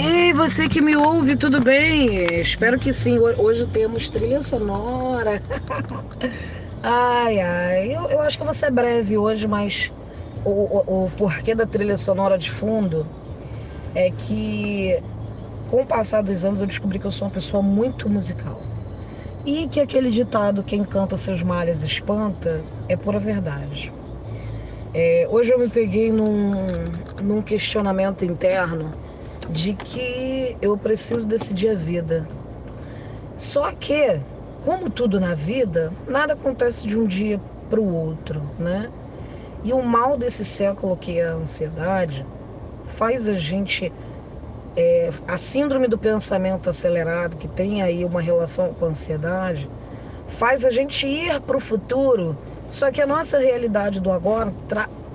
Ei, você que me ouve, tudo bem? Espero que sim. Hoje temos trilha sonora. ai, ai. Eu, eu, acho que eu vou ser breve hoje, mas o, o, o porquê da trilha sonora de fundo é que com o passar dos anos eu descobri que eu sou uma pessoa muito musical. E que aquele ditado, quem canta seus males espanta, é pura verdade. É, hoje eu me peguei num, num questionamento interno de que eu preciso decidir a vida. Só que, como tudo na vida, nada acontece de um dia para o outro, né? E o mal desse século, que é a ansiedade, faz a gente. É, a síndrome do pensamento acelerado, que tem aí uma relação com a ansiedade, faz a gente ir para o futuro, só que a nossa realidade do agora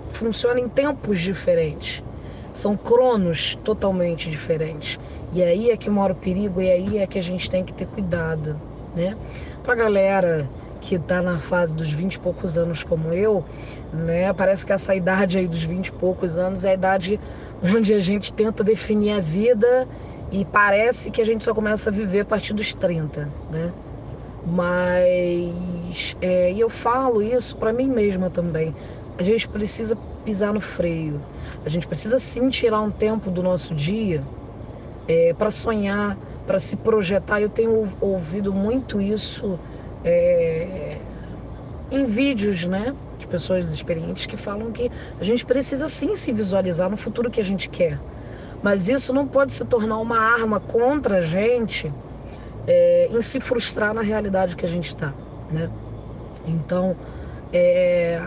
funciona em tempos diferentes. São cronos totalmente diferentes. E aí é que mora o perigo e aí é que a gente tem que ter cuidado, né? Pra galera que está na fase dos 20 e poucos anos como eu, né? Parece que essa idade aí dos 20 e poucos anos é a idade onde a gente tenta definir a vida e parece que a gente só começa a viver a partir dos 30, né? Mas é, e eu falo isso para mim mesma também. A gente precisa pisar no freio. A gente precisa sim tirar um tempo do nosso dia é, para sonhar, para se projetar. Eu tenho ouvido muito isso é, em vídeos, né? De pessoas experientes que falam que a gente precisa sim se visualizar no futuro que a gente quer. Mas isso não pode se tornar uma arma contra a gente é, em se frustrar na realidade que a gente está, né? Então, é,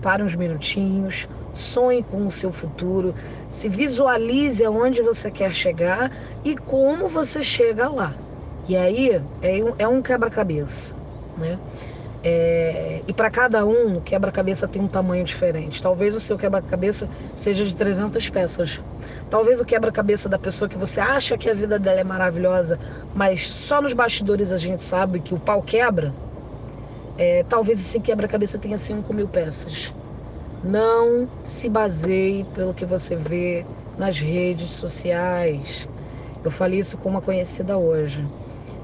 pare uns minutinhos, sonhe com o seu futuro, se visualize aonde você quer chegar e como você chega lá. E aí é um, é quebra-cabeça, né? É, e para cada um, o quebra-cabeça tem um tamanho diferente. Talvez o seu quebra-cabeça seja de 300 peças. Talvez o quebra-cabeça da pessoa que você acha que a vida dela é maravilhosa, mas só nos bastidores a gente sabe que o pau quebra. É, talvez esse quebra-cabeça tenha 5 mil peças. Não se baseie pelo que você vê nas redes sociais. Eu falei isso com uma conhecida hoje.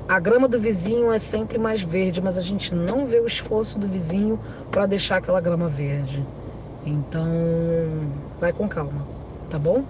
A grama do vizinho é sempre mais verde, mas a gente não vê o esforço do vizinho para deixar aquela grama verde. Então, vai com calma, tá bom?